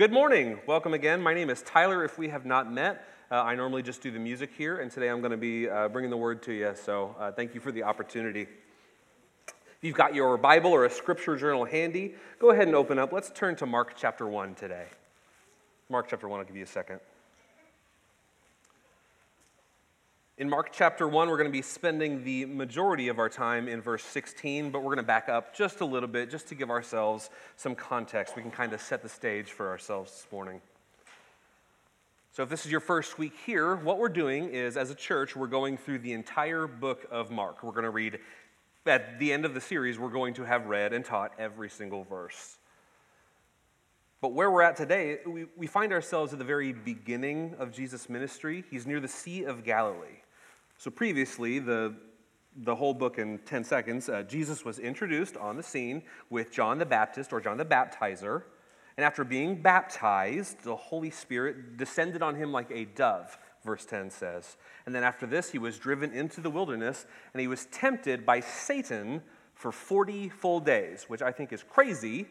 good morning. Welcome again. My name is Tyler. If we have not met, uh, I normally just do the music here, and today I'm going to be uh, bringing the word to you. So uh, thank you for the opportunity. If you've got your Bible or a scripture journal handy, go ahead and open up. Let's turn to Mark chapter 1 today. Mark chapter 1, I'll give you a second. In Mark chapter 1, we're going to be spending the majority of our time in verse 16, but we're going to back up just a little bit just to give ourselves some context. We can kind of set the stage for ourselves this morning. So, if this is your first week here, what we're doing is, as a church, we're going through the entire book of Mark. We're going to read, at the end of the series, we're going to have read and taught every single verse. But where we're at today, we, we find ourselves at the very beginning of Jesus' ministry. He's near the Sea of Galilee. So previously, the, the whole book in 10 seconds, uh, Jesus was introduced on the scene with John the Baptist or John the Baptizer. And after being baptized, the Holy Spirit descended on him like a dove, verse 10 says. And then after this, he was driven into the wilderness and he was tempted by Satan for 40 full days, which I think is crazy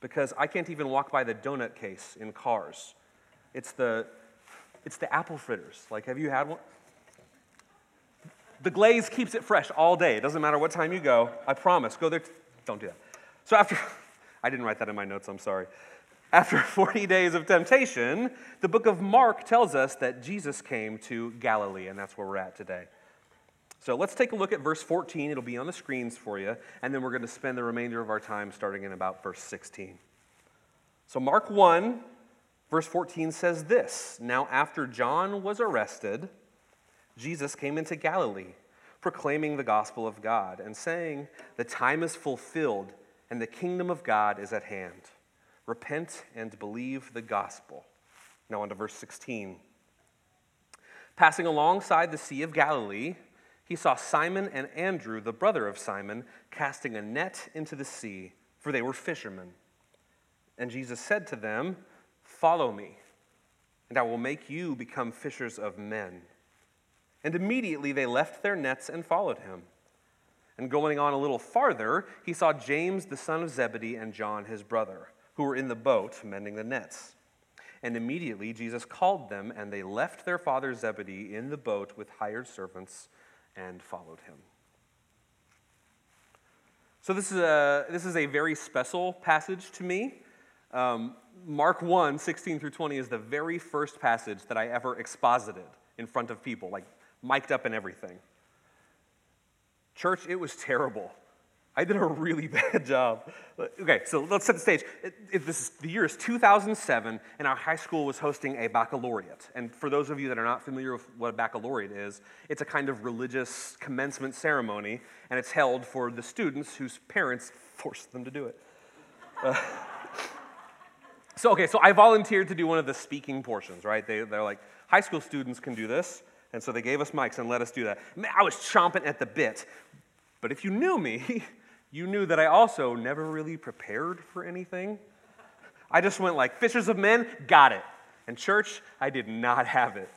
because I can't even walk by the donut case in Carrs. It's the, it's the apple fritters. Like, have you had one? The glaze keeps it fresh all day. It doesn't matter what time you go. I promise. Go there. T- Don't do that. So after, I didn't write that in my notes, I'm sorry. After 40 days of temptation, the book of Mark tells us that Jesus came to Galilee, and that's where we're at today. So let's take a look at verse 14. It'll be on the screens for you, and then we're going to spend the remainder of our time starting in about verse 16. So, Mark 1, verse 14 says this Now, after John was arrested, Jesus came into Galilee, proclaiming the gospel of God and saying, The time is fulfilled and the kingdom of God is at hand. Repent and believe the gospel. Now, on to verse 16. Passing alongside the Sea of Galilee, he saw Simon and Andrew, the brother of Simon, casting a net into the sea, for they were fishermen. And Jesus said to them, Follow me, and I will make you become fishers of men. And immediately they left their nets and followed him. And going on a little farther, he saw James the son of Zebedee and John his brother, who were in the boat mending the nets. And immediately Jesus called them, and they left their father Zebedee in the boat with hired servants and followed him. So, this is a, this is a very special passage to me. Um, Mark 1, 16 through 20 is the very first passage that I ever exposited in front of people, like mic'd up and everything. Church, it was terrible. I did a really bad job. Okay, so let's set the stage. It, it, this is, the year is 2007, and our high school was hosting a baccalaureate. And for those of you that are not familiar with what a baccalaureate is, it's a kind of religious commencement ceremony, and it's held for the students whose parents forced them to do it. Uh, so, okay, so I volunteered to do one of the speaking portions, right? They, they're like, high school students can do this. And so they gave us mics and let us do that. I was chomping at the bit. But if you knew me, you knew that I also never really prepared for anything. I just went like, fishers of men, got it. And church, I did not have it.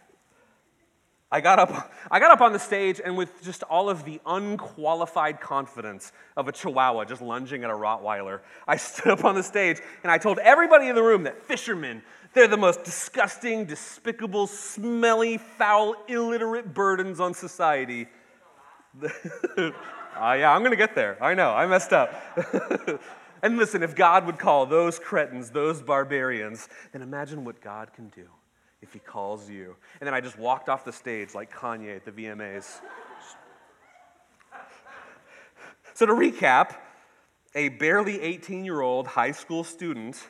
I got, up, I got up on the stage and with just all of the unqualified confidence of a chihuahua just lunging at a Rottweiler, I stood up on the stage and I told everybody in the room that fishermen they're the most disgusting, despicable, smelly, foul, illiterate burdens on society. uh, yeah, I'm going to get there. I know, I messed up. and listen, if God would call those cretins, those barbarians, then imagine what God can do if he calls you. And then I just walked off the stage like Kanye at the VMAs. so to recap, a barely 18 year old high school student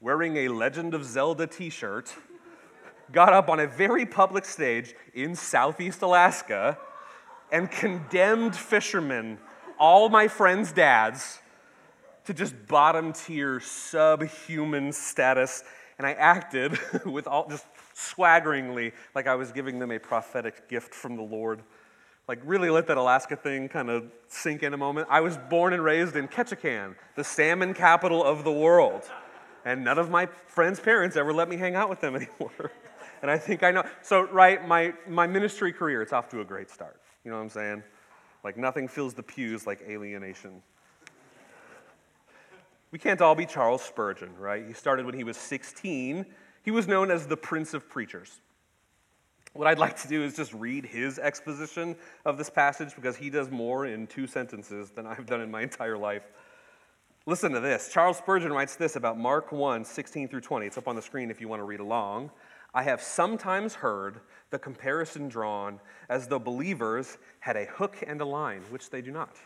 wearing a Legend of Zelda t shirt, got up on a very public stage in Southeast Alaska and condemned fishermen, all my friends' dads, to just bottom tier subhuman status. And I acted with all just swaggeringly like I was giving them a prophetic gift from the Lord. Like, really let that Alaska thing kind of sink in a moment. I was born and raised in Ketchikan, the salmon capital of the world and none of my friends' parents ever let me hang out with them anymore. and I think I know. So, right, my, my ministry career, it's off to a great start. You know what I'm saying? Like, nothing fills the pews like alienation. We can't all be Charles Spurgeon, right? He started when he was 16. He was known as the Prince of Preachers. What I'd like to do is just read his exposition of this passage because he does more in two sentences than I've done in my entire life. Listen to this. Charles Spurgeon writes this about Mark 1 16 through 20. It's up on the screen if you want to read along. I have sometimes heard the comparison drawn as though believers had a hook and a line, which they do not.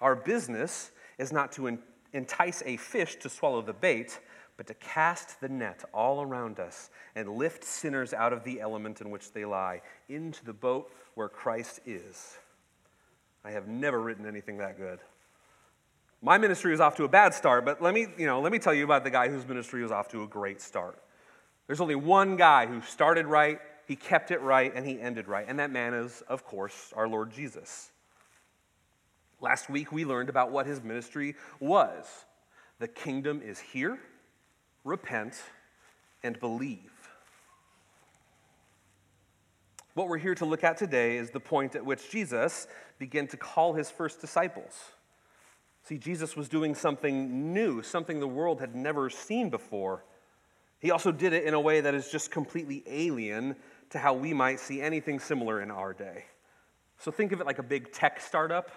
Our business is not to entice a fish to swallow the bait, but to cast the net all around us and lift sinners out of the element in which they lie into the boat where Christ is. I have never written anything that good. My ministry was off to a bad start, but let me, you know, let me tell you about the guy whose ministry was off to a great start. There's only one guy who started right, he kept it right, and he ended right, and that man is, of course, our Lord Jesus. Last week, we learned about what his ministry was. The kingdom is here, repent, and believe. What we're here to look at today is the point at which Jesus began to call his first disciples. See, Jesus was doing something new, something the world had never seen before. He also did it in a way that is just completely alien to how we might see anything similar in our day. So think of it like a big tech startup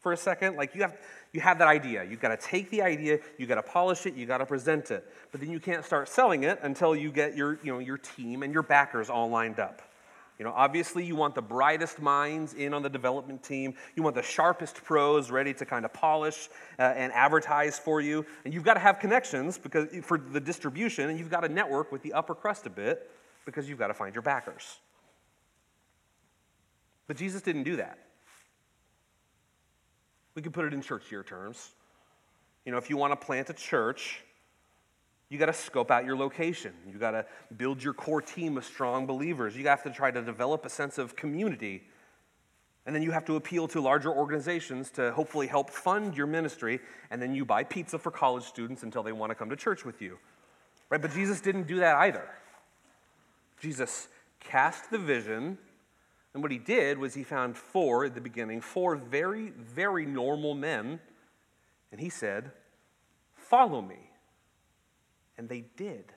for a second. Like you have, you have that idea. You've got to take the idea, you've got to polish it, you've got to present it. But then you can't start selling it until you get your, you know, your team and your backers all lined up. You know, obviously you want the brightest minds in on the development team. You want the sharpest pros ready to kind of polish uh, and advertise for you. And you've got to have connections because for the distribution and you've got to network with the upper crust a bit because you've got to find your backers. But Jesus didn't do that. We could put it in church year terms. You know, if you want to plant a church, you got to scope out your location. You got to build your core team of strong believers. You have to try to develop a sense of community. And then you have to appeal to larger organizations to hopefully help fund your ministry. And then you buy pizza for college students until they want to come to church with you. Right? But Jesus didn't do that either. Jesus cast the vision and what he did was he found four at the beginning, four very, very normal men, and he said, Follow me. And they did.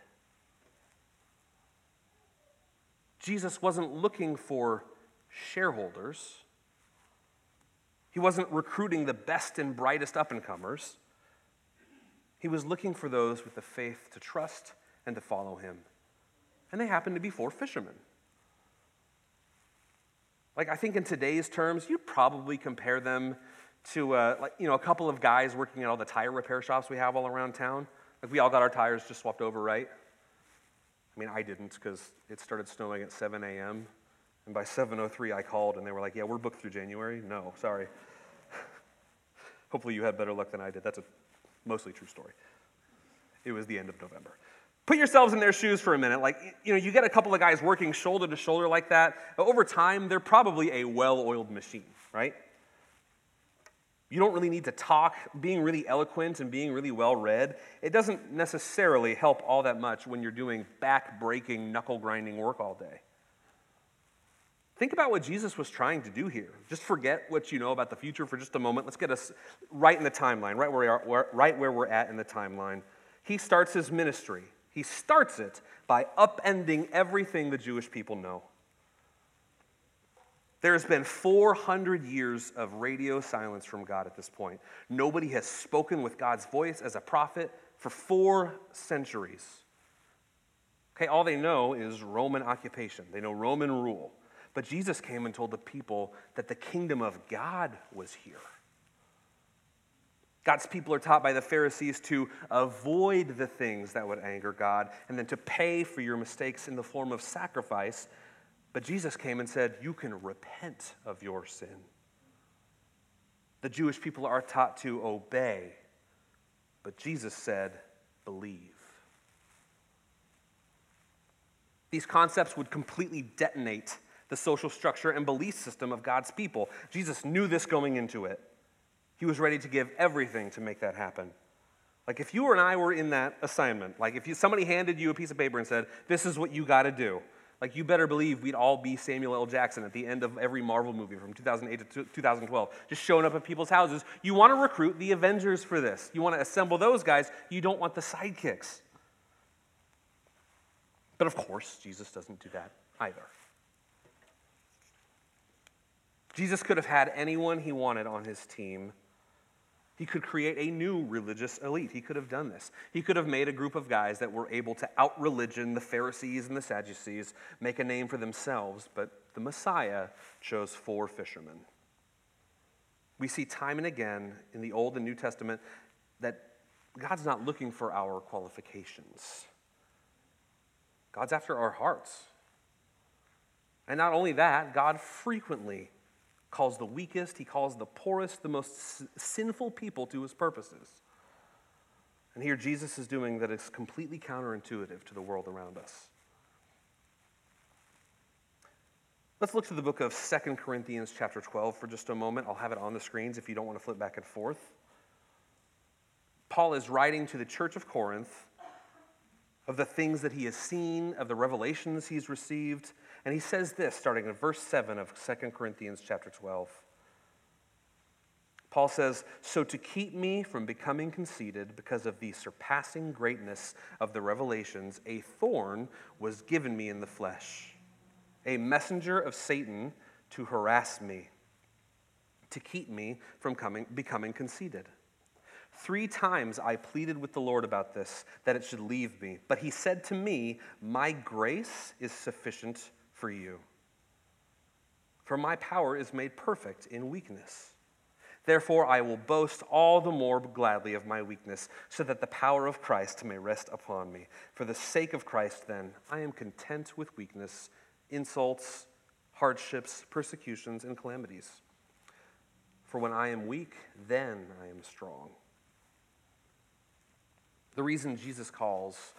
Jesus wasn't looking for shareholders. He wasn't recruiting the best and brightest up and comers. He was looking for those with the faith to trust and to follow him. And they happened to be four fishermen. Like, I think in today's terms, you'd probably compare them to, uh, like, you know, a couple of guys working at all the tire repair shops we have all around town. Like, we all got our tires just swapped over, right? I mean, I didn't because it started snowing at 7 a.m. And by 7.03, I called and they were like, yeah, we're booked through January. No, sorry. Hopefully you had better luck than I did. That's a mostly true story. It was the end of November. Put yourselves in their shoes for a minute. Like, you know, you get a couple of guys working shoulder to shoulder like that. Over time, they're probably a well oiled machine, right? You don't really need to talk. Being really eloquent and being really well read, it doesn't necessarily help all that much when you're doing back breaking, knuckle grinding work all day. Think about what Jesus was trying to do here. Just forget what you know about the future for just a moment. Let's get us right in the timeline, right where, we are, right where we're at in the timeline. He starts his ministry. He starts it by upending everything the Jewish people know. There's been 400 years of radio silence from God at this point. Nobody has spoken with God's voice as a prophet for four centuries. Okay, all they know is Roman occupation, they know Roman rule. But Jesus came and told the people that the kingdom of God was here. God's people are taught by the Pharisees to avoid the things that would anger God and then to pay for your mistakes in the form of sacrifice. But Jesus came and said, You can repent of your sin. The Jewish people are taught to obey, but Jesus said, Believe. These concepts would completely detonate the social structure and belief system of God's people. Jesus knew this going into it. He was ready to give everything to make that happen. Like if you and I were in that assignment, like if you, somebody handed you a piece of paper and said, This is what you got to do, Like, you better believe we'd all be Samuel L. Jackson at the end of every Marvel movie from 2008 to 2012, just showing up at people's houses. You want to recruit the Avengers for this. You want to assemble those guys. You don't want the sidekicks. But of course, Jesus doesn't do that either. Jesus could have had anyone he wanted on his team he could create a new religious elite. He could have done this. He could have made a group of guys that were able to out religion the Pharisees and the Sadducees, make a name for themselves, but the Messiah chose four fishermen. We see time and again in the Old and New Testament that God's not looking for our qualifications, God's after our hearts. And not only that, God frequently calls the weakest, he calls the poorest, the most sinful people to his purposes. And here Jesus is doing that is completely counterintuitive to the world around us. Let's look to the book of Second Corinthians chapter 12 for just a moment. I'll have it on the screens if you don't want to flip back and forth. Paul is writing to the church of Corinth of the things that he has seen, of the revelations he's received, and he says this starting in verse 7 of 2 Corinthians chapter 12. Paul says, So to keep me from becoming conceited because of the surpassing greatness of the revelations, a thorn was given me in the flesh, a messenger of Satan to harass me, to keep me from coming, becoming conceited. Three times I pleaded with the Lord about this, that it should leave me. But he said to me, My grace is sufficient for you. For my power is made perfect in weakness. Therefore, I will boast all the more gladly of my weakness, so that the power of Christ may rest upon me. For the sake of Christ, then, I am content with weakness, insults, hardships, persecutions, and calamities. For when I am weak, then I am strong. The reason Jesus calls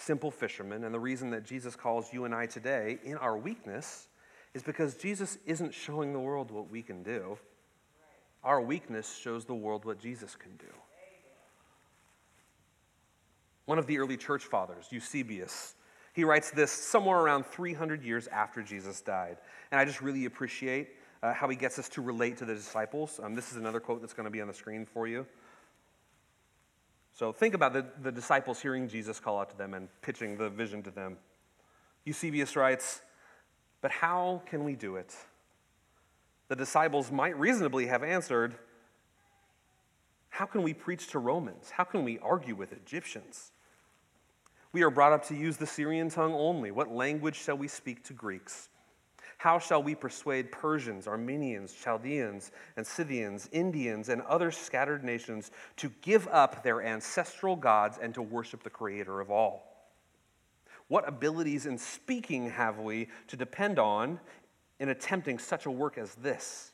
simple fishermen. And the reason that Jesus calls you and I today in our weakness is because Jesus isn't showing the world what we can do. Our weakness shows the world what Jesus can do. One of the early church fathers, Eusebius, he writes this somewhere around 300 years after Jesus died. And I just really appreciate uh, how he gets us to relate to the disciples. Um, this is another quote that's going to be on the screen for you. So think about the, the disciples hearing Jesus call out to them and pitching the vision to them. Eusebius writes, But how can we do it? The disciples might reasonably have answered, How can we preach to Romans? How can we argue with Egyptians? We are brought up to use the Syrian tongue only. What language shall we speak to Greeks? How shall we persuade Persians, Armenians, Chaldeans, and Scythians, Indians, and other scattered nations to give up their ancestral gods and to worship the Creator of all? What abilities in speaking have we to depend on in attempting such a work as this?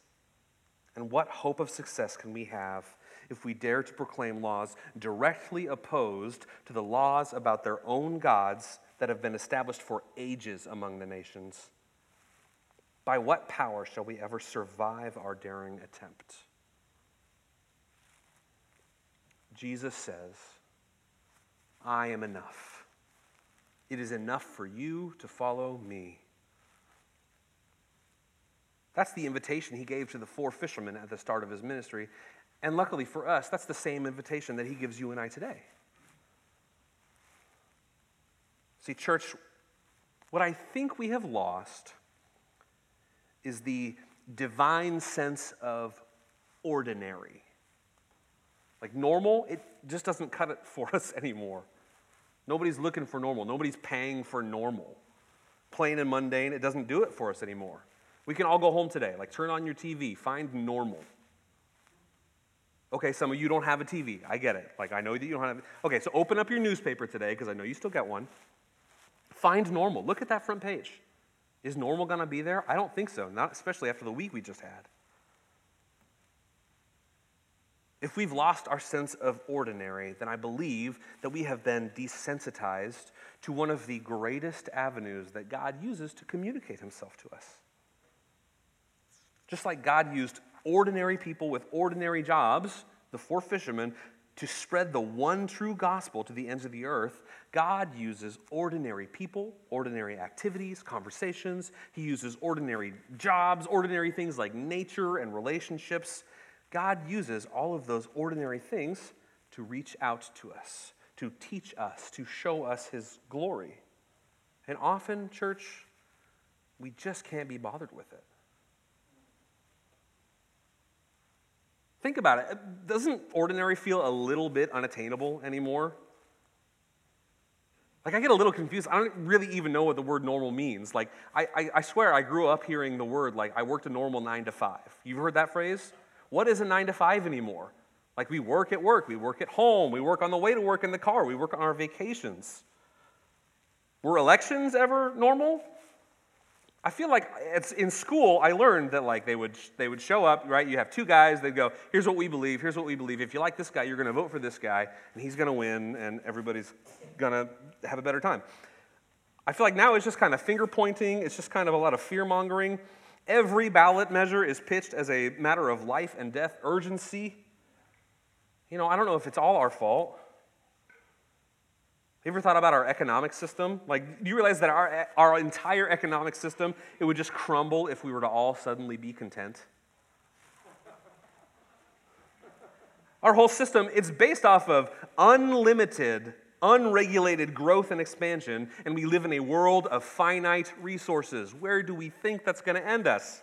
And what hope of success can we have if we dare to proclaim laws directly opposed to the laws about their own gods that have been established for ages among the nations? By what power shall we ever survive our daring attempt? Jesus says, I am enough. It is enough for you to follow me. That's the invitation he gave to the four fishermen at the start of his ministry. And luckily for us, that's the same invitation that he gives you and I today. See, church, what I think we have lost is the divine sense of ordinary. Like normal, it just doesn't cut it for us anymore. Nobody's looking for normal. Nobody's paying for normal. Plain and mundane, it doesn't do it for us anymore. We can all go home today. Like, turn on your TV, find normal. Okay, some of you don't have a TV. I get it. Like, I know that you don't have. Okay, so open up your newspaper today because I know you still get one. Find normal. Look at that front page. Is normal going to be there? I don't think so, not especially after the week we just had. If we've lost our sense of ordinary, then I believe that we have been desensitized to one of the greatest avenues that God uses to communicate himself to us. Just like God used ordinary people with ordinary jobs, the four fishermen, to spread the one true gospel to the ends of the earth, God uses ordinary people, ordinary activities, conversations. He uses ordinary jobs, ordinary things like nature and relationships. God uses all of those ordinary things to reach out to us, to teach us, to show us His glory. And often, church, we just can't be bothered with it. Think about it. Doesn't ordinary feel a little bit unattainable anymore? Like, I get a little confused. I don't really even know what the word normal means. Like, I, I, I, swear I grew up hearing the word, like, I worked a normal nine to five. You've heard that phrase? What is a nine to five anymore? Like, we work at work, we work at home, we work on the way to work in the car, we work on our vacations. Were elections ever normal? I feel like it's in school. I learned that like they would they would show up, right? You have two guys. They'd go, "Here's what we believe. Here's what we believe. If you like this guy, you're going to vote for this guy, and he's going to win, and everybody's going to have a better time." I feel like now it's just kind of finger pointing. It's just kind of a lot of fear mongering. Every ballot measure is pitched as a matter of life and death urgency. You know, I don't know if it's all our fault. You ever thought about our economic system? Like, do you realize that our, our entire economic system, it would just crumble if we were to all suddenly be content? Our whole system, it's based off of unlimited, unregulated growth and expansion, and we live in a world of finite resources. Where do we think that's going to end us?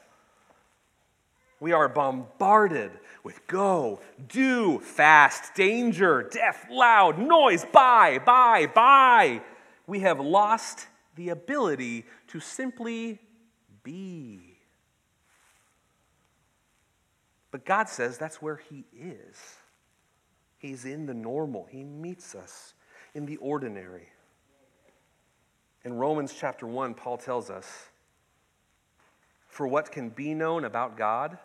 We are bombarded with go, do, fast, danger, death, loud, noise, buy, buy, buy. We have lost the ability to simply be. But God says that's where He is. He's in the normal, He meets us in the ordinary. In Romans chapter 1, Paul tells us For what can be known about God?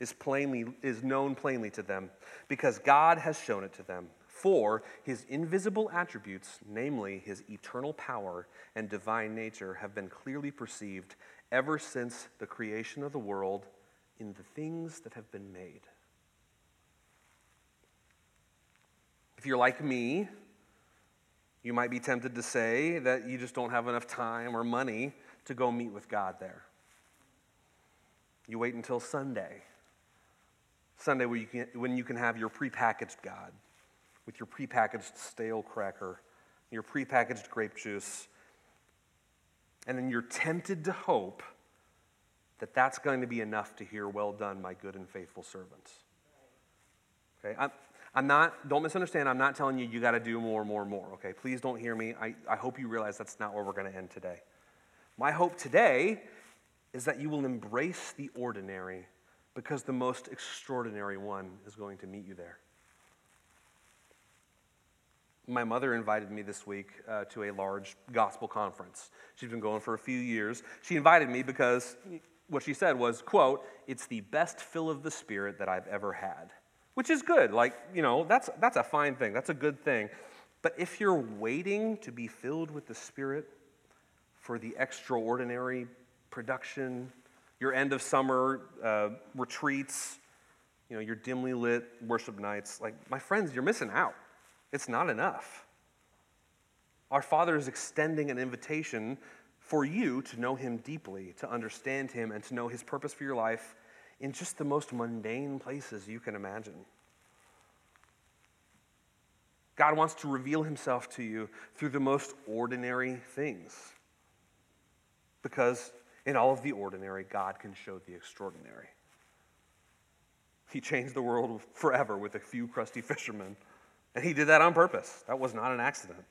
Is, plainly, is known plainly to them, because God has shown it to them. For his invisible attributes, namely his eternal power and divine nature, have been clearly perceived ever since the creation of the world in the things that have been made. If you're like me, you might be tempted to say that you just don't have enough time or money to go meet with God there. You wait until Sunday Sunday where you can, when you can have your prepackaged God with your prepackaged stale cracker, your prepackaged grape juice, and then you're tempted to hope that that's going to be enough to hear, Well done, my good and faithful servants. Okay? I'm, I'm not, don't misunderstand, I'm not telling you you got to do more, more, more. Okay? Please don't hear me. I, I hope you realize that's not where we're going to end today. My hope today is that you will embrace the ordinary because the most extraordinary one is going to meet you there. My mother invited me this week uh, to a large gospel conference. She's been going for a few years. She invited me because what she said was, quote, it's the best fill of the spirit that I've ever had. Which is good. Like, you know, that's that's a fine thing. That's a good thing. But if you're waiting to be filled with the spirit for the extraordinary production your end of summer uh, retreats, you know, your dimly lit worship nights. Like, my friends, you're missing out. It's not enough. Our Father is extending an invitation for you to know Him deeply, to understand Him, and to know His purpose for your life in just the most mundane places you can imagine. God wants to reveal Himself to you through the most ordinary things because in all of the ordinary, God can show the extraordinary. He changed the world forever with a few crusty fishermen, and he did that on purpose. That was not an accident.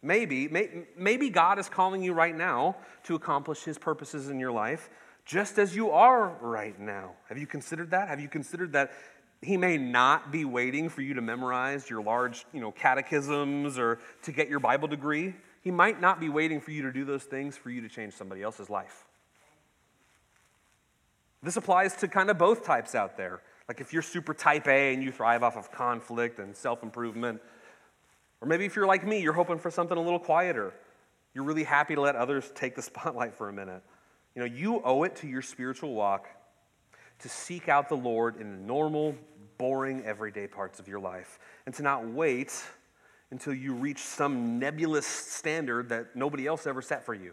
Maybe, may, maybe God is calling you right now to accomplish his purposes in your life just as you are right now. Have you considered that? Have you considered that he may not be waiting for you to memorize your large, you know, catechisms or to get your Bible degree? He might not be waiting for you to do those things for you to change somebody else's life. This applies to kind of both types out there. Like if you're super type A and you thrive off of conflict and self improvement, or maybe if you're like me, you're hoping for something a little quieter. You're really happy to let others take the spotlight for a minute. You know, you owe it to your spiritual walk to seek out the Lord in the normal, boring, everyday parts of your life and to not wait until you reach some nebulous standard that nobody else ever set for you.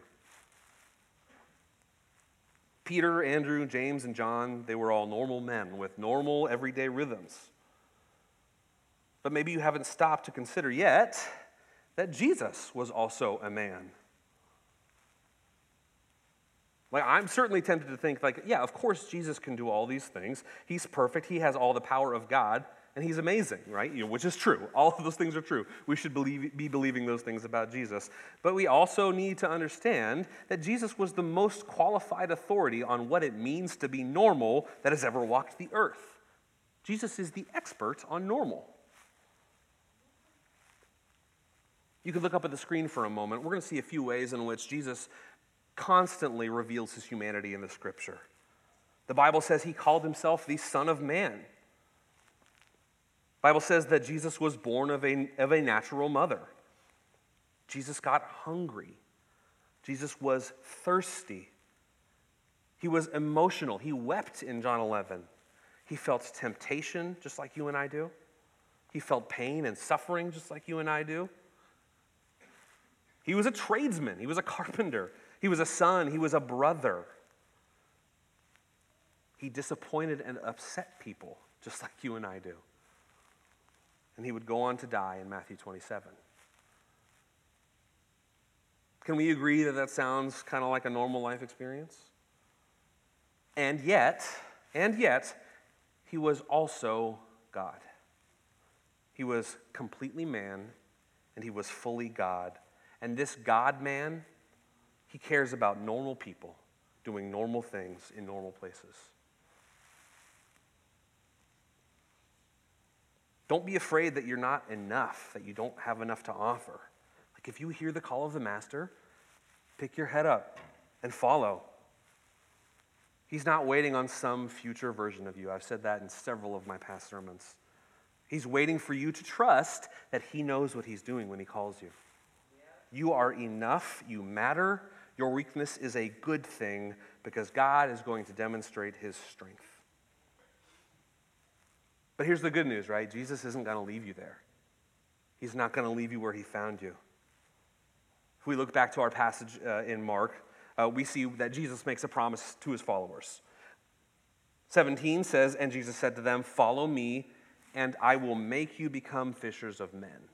Peter, Andrew, James, and John, they were all normal men with normal everyday rhythms. But maybe you haven't stopped to consider yet that Jesus was also a man. Like, I'm certainly tempted to think, like, yeah, of course Jesus can do all these things. He's perfect. He has all the power of God, and he's amazing, right? You know, which is true. All of those things are true. We should believe, be believing those things about Jesus. But we also need to understand that Jesus was the most qualified authority on what it means to be normal that has ever walked the earth. Jesus is the expert on normal. You can look up at the screen for a moment. We're going to see a few ways in which Jesus constantly reveals his humanity in the scripture. The Bible says he called himself the Son of Man. Bible says that Jesus was born of a, of a natural mother. Jesus got hungry. Jesus was thirsty. He was emotional. He wept in John 11. He felt temptation, just like you and I do. He felt pain and suffering, just like you and I do. He was a tradesman, he was a carpenter. He was a son, he was a brother. He disappointed and upset people, just like you and I do. And he would go on to die in Matthew 27. Can we agree that that sounds kind of like a normal life experience? And yet, and yet, he was also God. He was completely man and he was fully God. And this God man he cares about normal people doing normal things in normal places. Don't be afraid that you're not enough, that you don't have enough to offer. Like if you hear the call of the master, pick your head up and follow. He's not waiting on some future version of you. I've said that in several of my past sermons. He's waiting for you to trust that he knows what he's doing when he calls you. You are enough, you matter, your weakness is a good thing because God is going to demonstrate his strength. But here's the good news, right? Jesus isn't going to leave you there. He's not going to leave you where he found you. If we look back to our passage uh, in Mark, uh, we see that Jesus makes a promise to his followers. 17 says, And Jesus said to them, Follow me, and I will make you become fishers of men.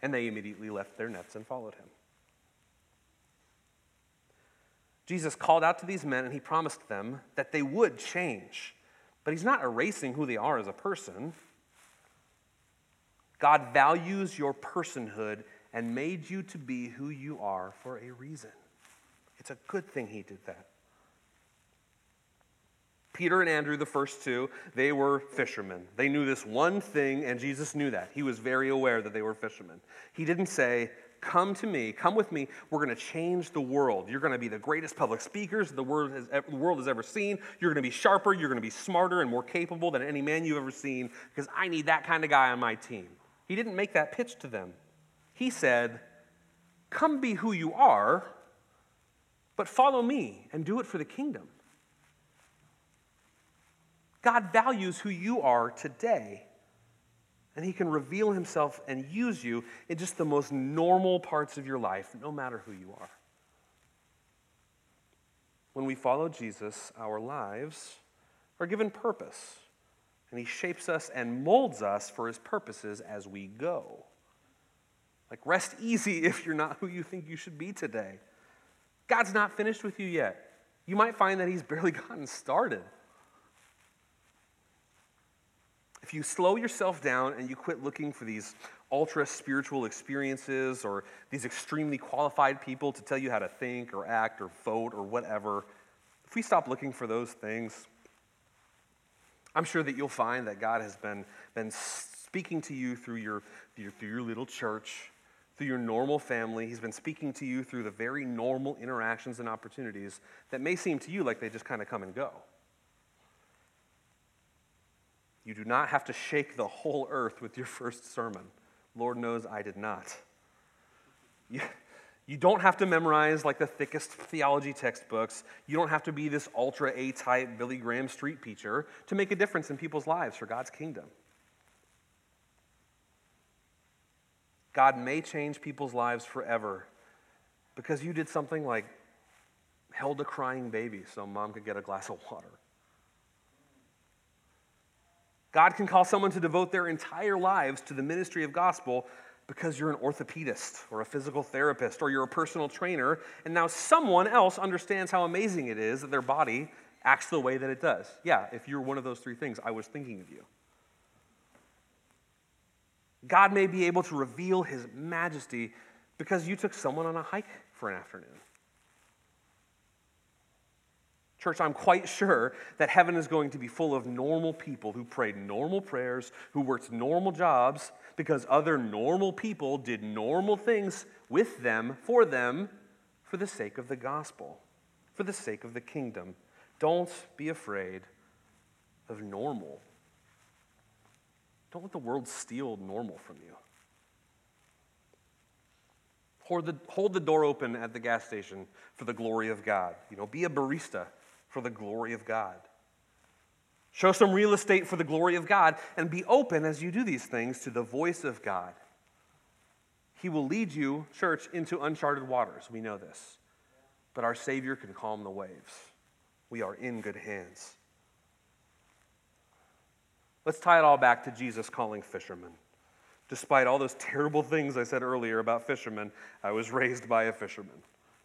And they immediately left their nets and followed him. Jesus called out to these men and he promised them that they would change. But he's not erasing who they are as a person. God values your personhood and made you to be who you are for a reason. It's a good thing he did that. Peter and Andrew, the first two, they were fishermen. They knew this one thing, and Jesus knew that. He was very aware that they were fishermen. He didn't say, Come to me, come with me. We're going to change the world. You're going to be the greatest public speakers the world, has, the world has ever seen. You're going to be sharper, you're going to be smarter and more capable than any man you've ever seen because I need that kind of guy on my team. He didn't make that pitch to them. He said, Come be who you are, but follow me and do it for the kingdom. God values who you are today. And he can reveal himself and use you in just the most normal parts of your life, no matter who you are. When we follow Jesus, our lives are given purpose, and he shapes us and molds us for his purposes as we go. Like, rest easy if you're not who you think you should be today. God's not finished with you yet. You might find that he's barely gotten started. If you slow yourself down and you quit looking for these ultra spiritual experiences or these extremely qualified people to tell you how to think or act or vote or whatever, if we stop looking for those things, I'm sure that you'll find that God has been, been speaking to you through your, through your little church, through your normal family. He's been speaking to you through the very normal interactions and opportunities that may seem to you like they just kind of come and go. You do not have to shake the whole earth with your first sermon. Lord knows I did not. You, You don't have to memorize like the thickest theology textbooks. You don't have to be this ultra A type Billy Graham street preacher to make a difference in people's lives for God's kingdom. God may change people's lives forever because you did something like held a crying baby so mom could get a glass of water. God can call someone to devote their entire lives to the ministry of gospel because you're an orthopedist or a physical therapist or you're a personal trainer, and now someone else understands how amazing it is that their body acts the way that it does. Yeah, if you're one of those three things, I was thinking of you. God may be able to reveal his majesty because you took someone on a hike for an afternoon. Church, I'm quite sure that heaven is going to be full of normal people who prayed normal prayers, who worked normal jobs, because other normal people did normal things with them, for them, for the sake of the gospel, for the sake of the kingdom. Don't be afraid of normal. Don't let the world steal normal from you. Hold the, hold the door open at the gas station for the glory of God. You know, be a barista for the glory of God. Show some real estate for the glory of God and be open as you do these things to the voice of God. He will lead you, church, into uncharted waters. We know this. But our Savior can calm the waves. We are in good hands. Let's tie it all back to Jesus calling fishermen. Despite all those terrible things I said earlier about fishermen, I was raised by a fisherman.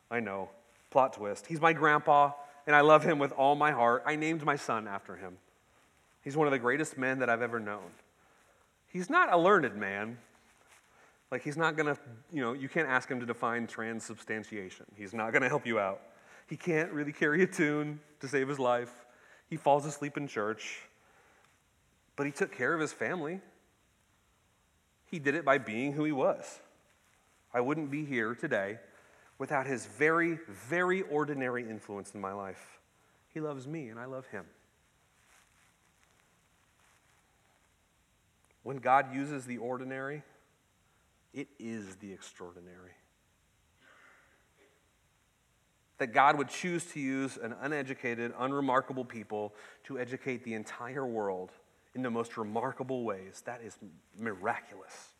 I know. Plot twist. He's my grandpa and I love him with all my heart. I named my son after him. He's one of the greatest men that I've ever known. He's not a learned man. Like, he's not going to, you know, you can't ask him to define transubstantiation. He's not going to help you out. He can't really carry a tune to save his life. He falls asleep in church. But he took care of his family. He did it by being who he was. I wouldn't be here today without his very, very ordinary influence in my life. He loves me and I love him. When God uses the ordinary, it is the extraordinary. That God would choose to use an uneducated, unremarkable people to educate the entire world in the most remarkable ways, that is miraculous.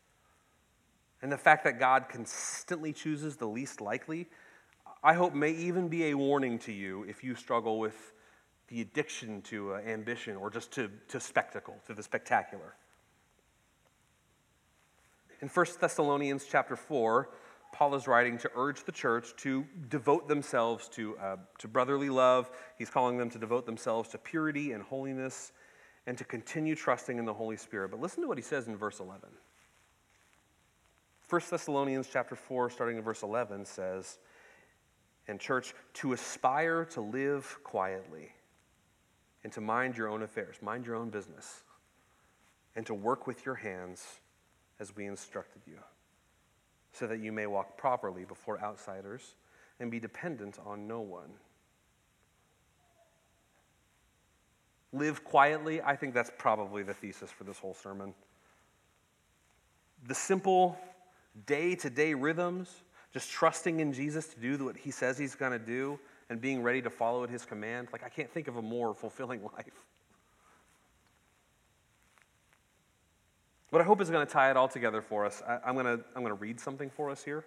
And the fact that God consistently chooses the least likely, I hope may even be a warning to you if you struggle with the addiction to uh, ambition or just to, to spectacle, to the spectacular. In 1 Thessalonians chapter 4, Paul is writing to urge the church to devote themselves to, uh, to brotherly love. He's calling them to devote themselves to purity and holiness and to continue trusting in the Holy Spirit. But listen to what he says in verse 11. 1 Thessalonians chapter 4, starting in verse 11, says, and church, to aspire to live quietly and to mind your own affairs, mind your own business, and to work with your hands as we instructed you, so that you may walk properly before outsiders and be dependent on no one. Live quietly, I think that's probably the thesis for this whole sermon. The simple day to day rhythms, just trusting in Jesus to do what he says he's going to do and being ready to follow at his command. Like, I can't think of a more fulfilling life. What I hope is going to tie it all together for us, I, am going to, I'm going to read something for us here.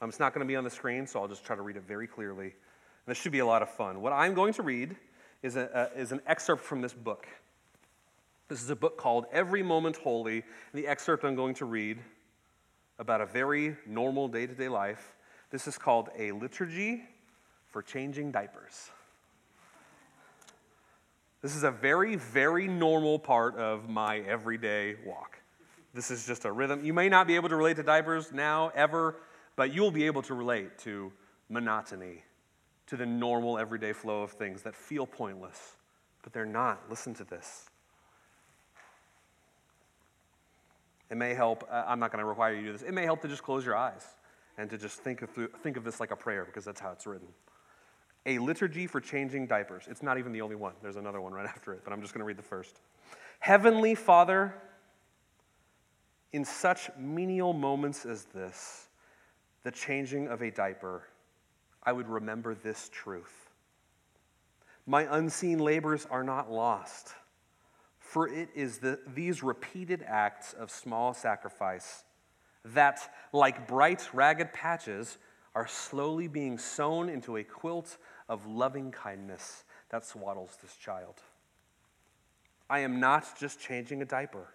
Um, it's not going to be on the screen, so I'll just try to read it very clearly. And this should be a lot of fun. What I'm going to read is, a, is an excerpt from this book. This is a book called Every Moment Holy. And the excerpt I'm going to read about a very normal day to day life. This is called a liturgy for changing diapers. This is a very, very normal part of my everyday walk. This is just a rhythm. You may not be able to relate to diapers now, ever, but you'll be able to relate to monotony, to the normal everyday flow of things that feel pointless, but they're not. Listen to this. It may help, uh, I'm not going to require you to do this, it may help to just close your eyes and to just think of, think of this like a prayer because that's how it's written. A liturgy for changing diapers. It's not even the only one, there's another one right after it, but I'm just going to read the first. Heavenly Father, in such menial moments as this, the changing of a diaper, I would remember this truth. My unseen labors are not lost, for it is the, these repeated acts of small sacrifice that, like bright, ragged patches, are slowly being sewn into a quilt of loving kindness that swaddles this child. I am not just changing a diaper.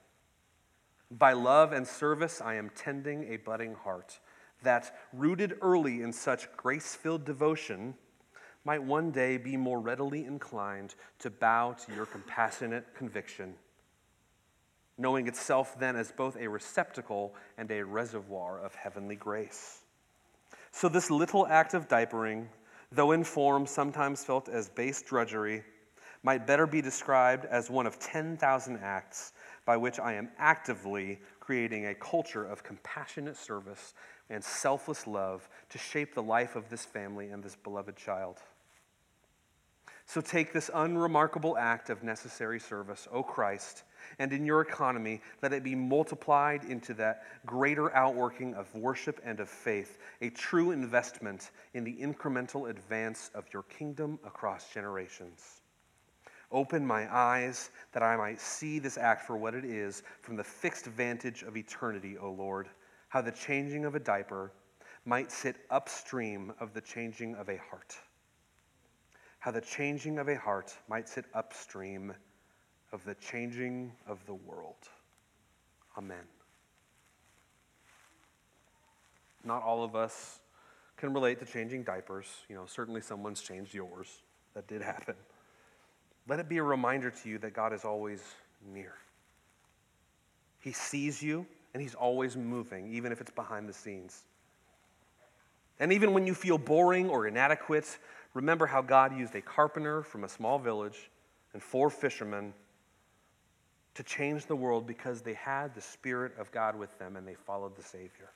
By love and service, I am tending a budding heart that, rooted early in such grace filled devotion, might one day be more readily inclined to bow to your compassionate conviction, knowing itself then as both a receptacle and a reservoir of heavenly grace. So, this little act of diapering, though in form sometimes felt as base drudgery, might better be described as one of 10,000 acts by which I am actively creating a culture of compassionate service and selfless love to shape the life of this family and this beloved child. So take this unremarkable act of necessary service, O Christ, and in your economy, let it be multiplied into that greater outworking of worship and of faith, a true investment in the incremental advance of your kingdom across generations. Open my eyes that I might see this act for what it is from the fixed vantage of eternity, O Lord, how the changing of a diaper might sit upstream of the changing of a heart. How the changing of a heart might sit upstream of the changing of the world. Amen. Not all of us can relate to changing diapers. You know, certainly someone's changed yours. That did happen. Let it be a reminder to you that God is always near. He sees you and He's always moving, even if it's behind the scenes. And even when you feel boring or inadequate, remember how God used a carpenter from a small village and four fishermen to change the world because they had the Spirit of God with them and they followed the Savior.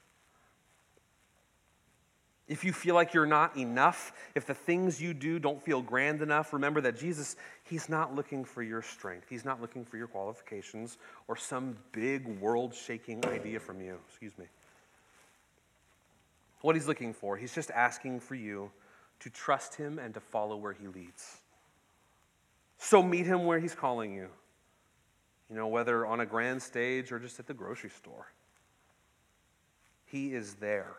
If you feel like you're not enough, if the things you do don't feel grand enough, remember that Jesus, He's not looking for your strength. He's not looking for your qualifications or some big world shaking idea from you. Excuse me. What He's looking for, He's just asking for you to trust Him and to follow where He leads. So meet Him where He's calling you. You know, whether on a grand stage or just at the grocery store. He is there.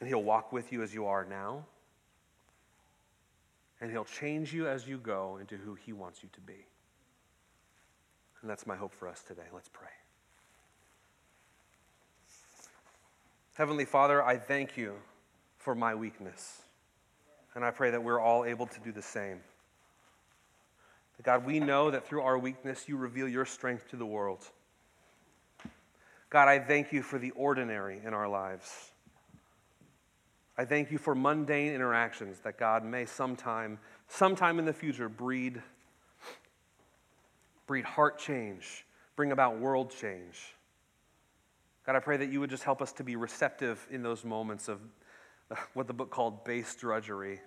And He'll walk with you as you are now. And He'll change you as you go into who He wants you to be. And that's my hope for us today. Let's pray. Heavenly Father, I thank you for my weakness. And I pray that we're all able to do the same. God, we know that through our weakness, you reveal your strength to the world. God, I thank you for the ordinary in our lives. I thank you for mundane interactions that God may sometime, sometime in the future, breed, breed heart change, bring about world change. God, I pray that you would just help us to be receptive in those moments of what the book called base drudgery,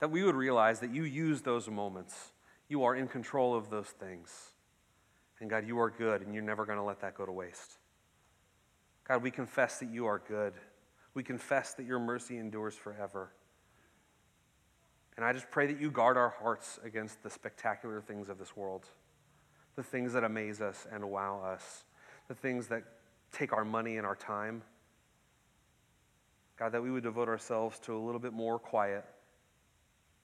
that we would realize that you use those moments. You are in control of those things. And God, you are good, and you're never going to let that go to waste. God, we confess that you are good. We confess that your mercy endures forever. And I just pray that you guard our hearts against the spectacular things of this world, the things that amaze us and wow us, the things that take our money and our time. God, that we would devote ourselves to a little bit more quiet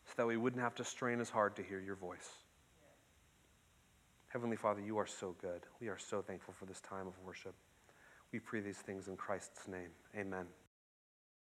so that we wouldn't have to strain as hard to hear your voice. Heavenly Father, you are so good. We are so thankful for this time of worship. We pray these things in Christ's name. Amen.